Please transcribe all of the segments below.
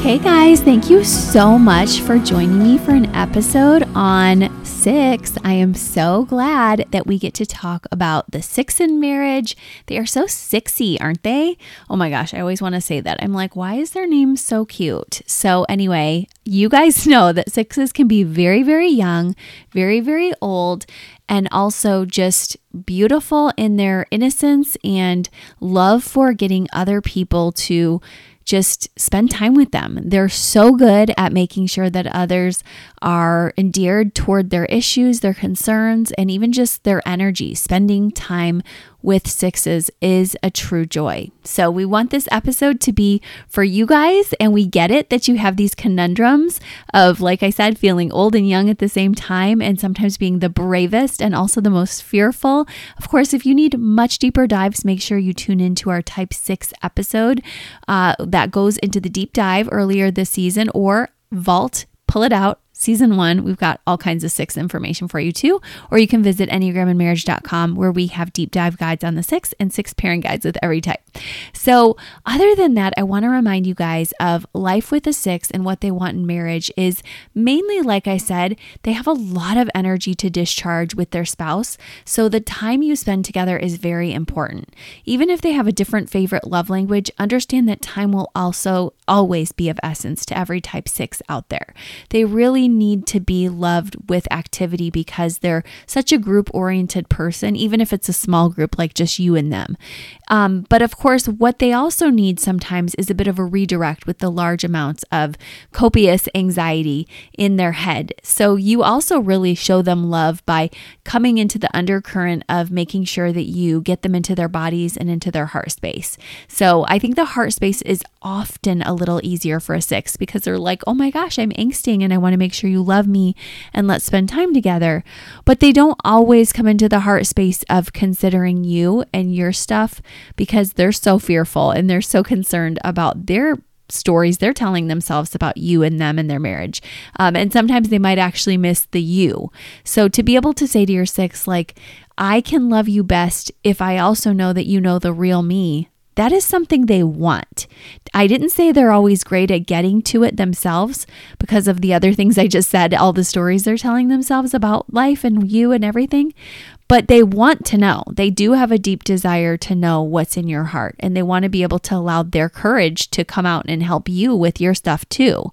Hey guys, thank you so much for joining me for an episode on six. I am so glad that we get to talk about the six in marriage. They are so sixy, aren't they? Oh my gosh, I always want to say that. I'm like, why is their name so cute? So, anyway, you guys know that sixes can be very, very young, very, very old, and also just beautiful in their innocence and love for getting other people to just spend time with them. They're so good at making sure that others are endeared toward their issues, their concerns, and even just their energy. Spending time with sixes is a true joy. So, we want this episode to be for you guys, and we get it that you have these conundrums of, like I said, feeling old and young at the same time, and sometimes being the bravest and also the most fearful. Of course, if you need much deeper dives, make sure you tune into our Type 6 episode uh, that goes into the deep dive earlier this season, or Vault, pull it out season one, we've got all kinds of six information for you too. Or you can visit enneagramandmarriage.com where we have deep dive guides on the six and six pairing guides with every type. So, other than that, I want to remind you guys of life with a six and what they want in marriage is mainly, like I said, they have a lot of energy to discharge with their spouse. So, the time you spend together is very important. Even if they have a different favorite love language, understand that time will also always be of essence to every type six out there. They really need to be loved with activity because they're such a group oriented person, even if it's a small group like just you and them. Um, but of course, what they also need sometimes is a bit of a redirect with the large amounts of copious anxiety in their head. So you also really show them love by coming into the undercurrent of making sure that you get them into their bodies and into their heart space. So I think the heart space is often a little easier for a six because they're like, oh my gosh, I'm angsting and I want to make sure you love me and let's spend time together. But they don't always come into the heart space of considering you and your stuff because they're so fearful and they're so concerned about their stories they're telling themselves about you and them and their marriage. Um, and sometimes they might actually miss the you. So to be able to say to your six, like, I can love you best if I also know that you know the real me that is something they want. I didn't say they're always great at getting to it themselves because of the other things I just said, all the stories they're telling themselves about life and you and everything, but they want to know. They do have a deep desire to know what's in your heart and they want to be able to allow their courage to come out and help you with your stuff too.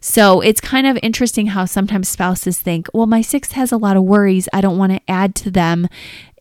So it's kind of interesting how sometimes spouses think, well, my six has a lot of worries. I don't want to add to them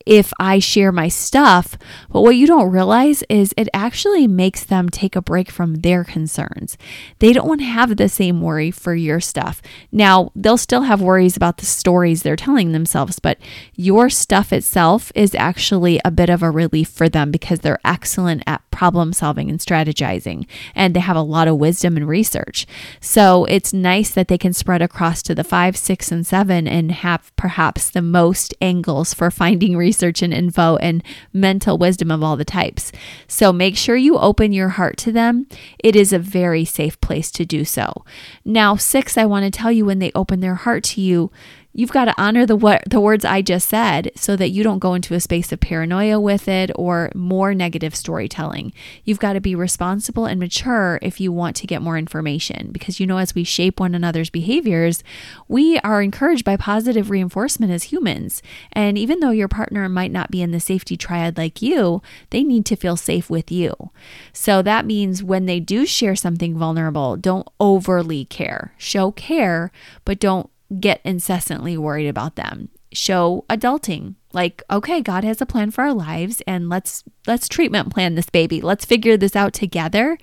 if I share my stuff. But what you don't realize is it actually makes them take a break from their concerns. They don't want to have the same worry for your stuff. Now, they'll still have worries about the stories they're telling themselves, but your stuff itself is actually a bit of a relief for them because they're excellent at problem solving and strategizing, and they have a lot of wisdom and research. So it's nice that they can spread across to the five, six, and seven and have perhaps the most angles for finding research and info and mental wisdom of all the types. So make sure you open your heart to them. It is a very safe place to do so. Now, six, I want to tell you when they open their heart to you, you've got to honor the what the words I just said so that you don't go into a space of paranoia with it or more negative storytelling. You've got to be responsible and mature if you want to get more information because you know as we shape one another's behaviors, we are encouraged by positive reinforcement as humans. And even though your partner might not be in the safety triad like you, they need to feel safe with you. So that means when they do share something vulnerable, don't overly care. Show care, but don't get incessantly worried about them. Show adulting. Like, okay, God has a plan for our lives and let's let's treatment plan this baby. Let's figure this out together.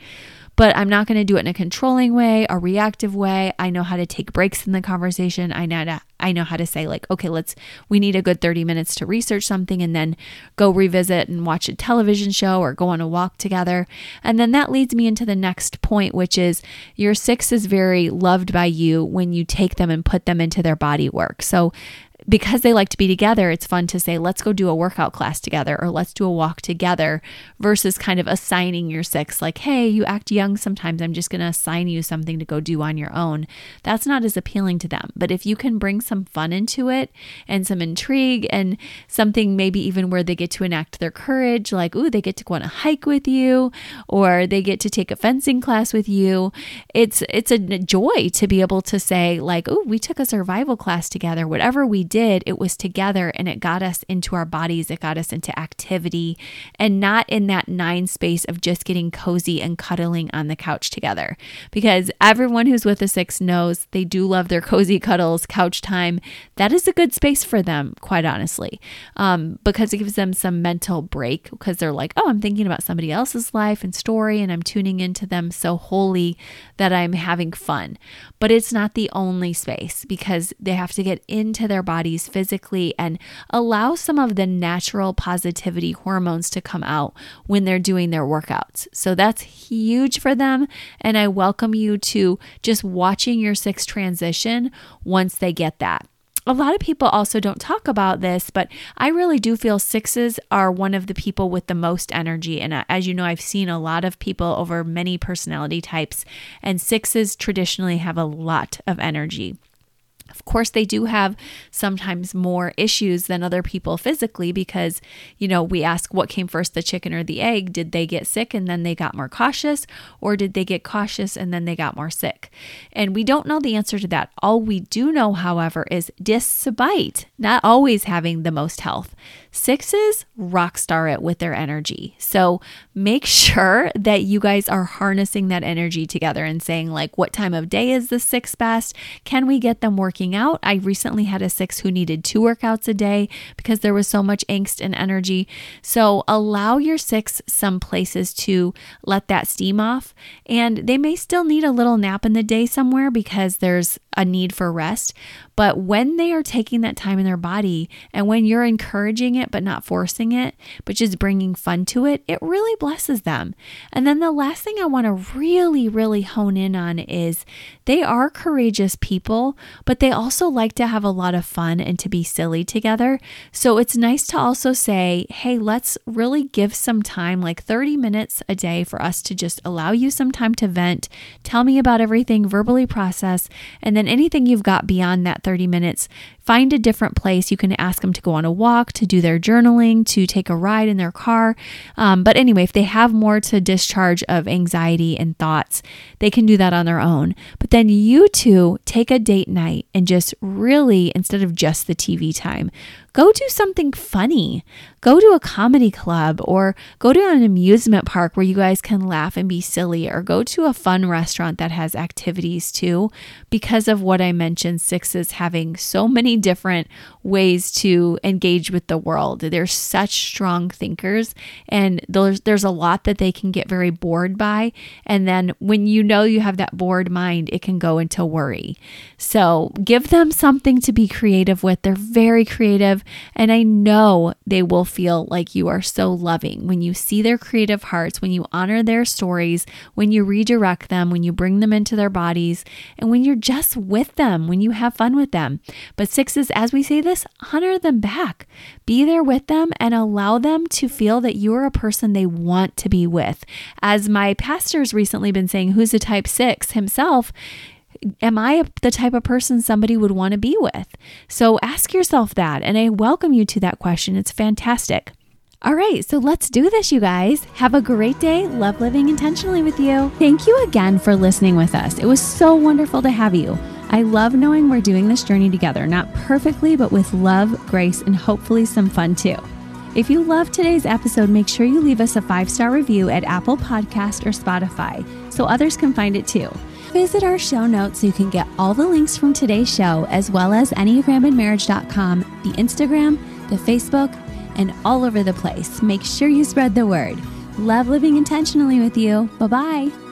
But I'm not going to do it in a controlling way, a reactive way. I know how to take breaks in the conversation. I know to, I know how to say like, okay, let's we need a good 30 minutes to research something and then go revisit and watch a television show or go on a walk together. And then that leads me into the next point, which is your 6 is very loved by you when you take them and put them into their body work. So because they like to be together, it's fun to say, let's go do a workout class together or let's do a walk together versus kind of assigning your six, like, hey, you act young sometimes. I'm just going to assign you something to go do on your own. That's not as appealing to them. But if you can bring some fun into it and some intrigue and something maybe even where they get to enact their courage, like, ooh, they get to go on a hike with you or they get to take a fencing class with you, it's, it's a joy to be able to say, like, ooh, we took a survival class together, whatever we did, it was together and it got us into our bodies, it got us into activity and not in that nine space of just getting cozy and cuddling on the couch together. Because everyone who's with a six knows they do love their cozy cuddles, couch time. That is a good space for them, quite honestly, um, because it gives them some mental break because they're like, oh, I'm thinking about somebody else's life and story and I'm tuning into them so wholly that I'm having fun. But it's not the only space because they have to get into their body bodies physically and allow some of the natural positivity hormones to come out when they're doing their workouts. So that's huge for them. And I welcome you to just watching your six transition once they get that a lot of people also don't talk about this, but I really do feel sixes are one of the people with the most energy. And as you know, I've seen a lot of people over many personality types, and sixes traditionally have a lot of energy. Of course, they do have sometimes more issues than other people physically because, you know, we ask what came first, the chicken or the egg? Did they get sick and then they got more cautious, or did they get cautious and then they got more sick? And we don't know the answer to that. All we do know, however, is despite not always having the most health, Sixes rock star it with their energy. So make sure that you guys are harnessing that energy together and saying, like, what time of day is the six best? Can we get them working out? I recently had a six who needed two workouts a day because there was so much angst and energy. So allow your six some places to let that steam off. And they may still need a little nap in the day somewhere because there's a need for rest. But when they are taking that time in their body and when you're encouraging it but not forcing it, but just bringing fun to it, it really blesses them. And then the last thing I want to really, really hone in on is they are courageous people, but they also like to have a lot of fun and to be silly together. So it's nice to also say, hey, let's really give some time, like 30 minutes a day, for us to just allow you some time to vent, tell me about everything, verbally process, and then anything you've got beyond that 30 minutes, find a different place. You can ask them to go on a walk, to do their journaling, to take a ride in their car. Um, but anyway, if they have more to discharge of anxiety and thoughts, they can do that on their own. But then you two take a date night and just really, instead of just the TV time, go do something funny. Go to a comedy club or go to an amusement park where you guys can laugh and be silly, or go to a fun restaurant that has activities too, because of what I mentioned sixes having so many different ways to engage with the world. They're such strong thinkers, and there's, there's a lot that they can get very bored by. And then when you know you have that bored mind, it can go into worry. So give them something to be creative with. They're very creative. And I know they will feel like you are so loving when you see their creative hearts, when you honor their stories, when you redirect them, when you bring them into their bodies, and when you're just with them, when you have fun with them. But sixes, as we say this, honor them back. Be there with them and allow them to feel that you are a person they want to be with. As my pastor's recently been saying, who's a type six himself, am I the type of person somebody would want to be with? So ask yourself that. And I welcome you to that question. It's fantastic. All right, so let's do this, you guys. Have a great day. Love living intentionally with you. Thank you again for listening with us. It was so wonderful to have you. I love knowing we're doing this journey together, not perfectly, but with love, grace, and hopefully some fun too. If you loved today's episode, make sure you leave us a five star review at Apple Podcast or Spotify so others can find it too visit our show notes so you can get all the links from today's show, as well as EnneagramandMarriage.com, the Instagram, the Facebook, and all over the place. Make sure you spread the word. Love living intentionally with you. Bye bye.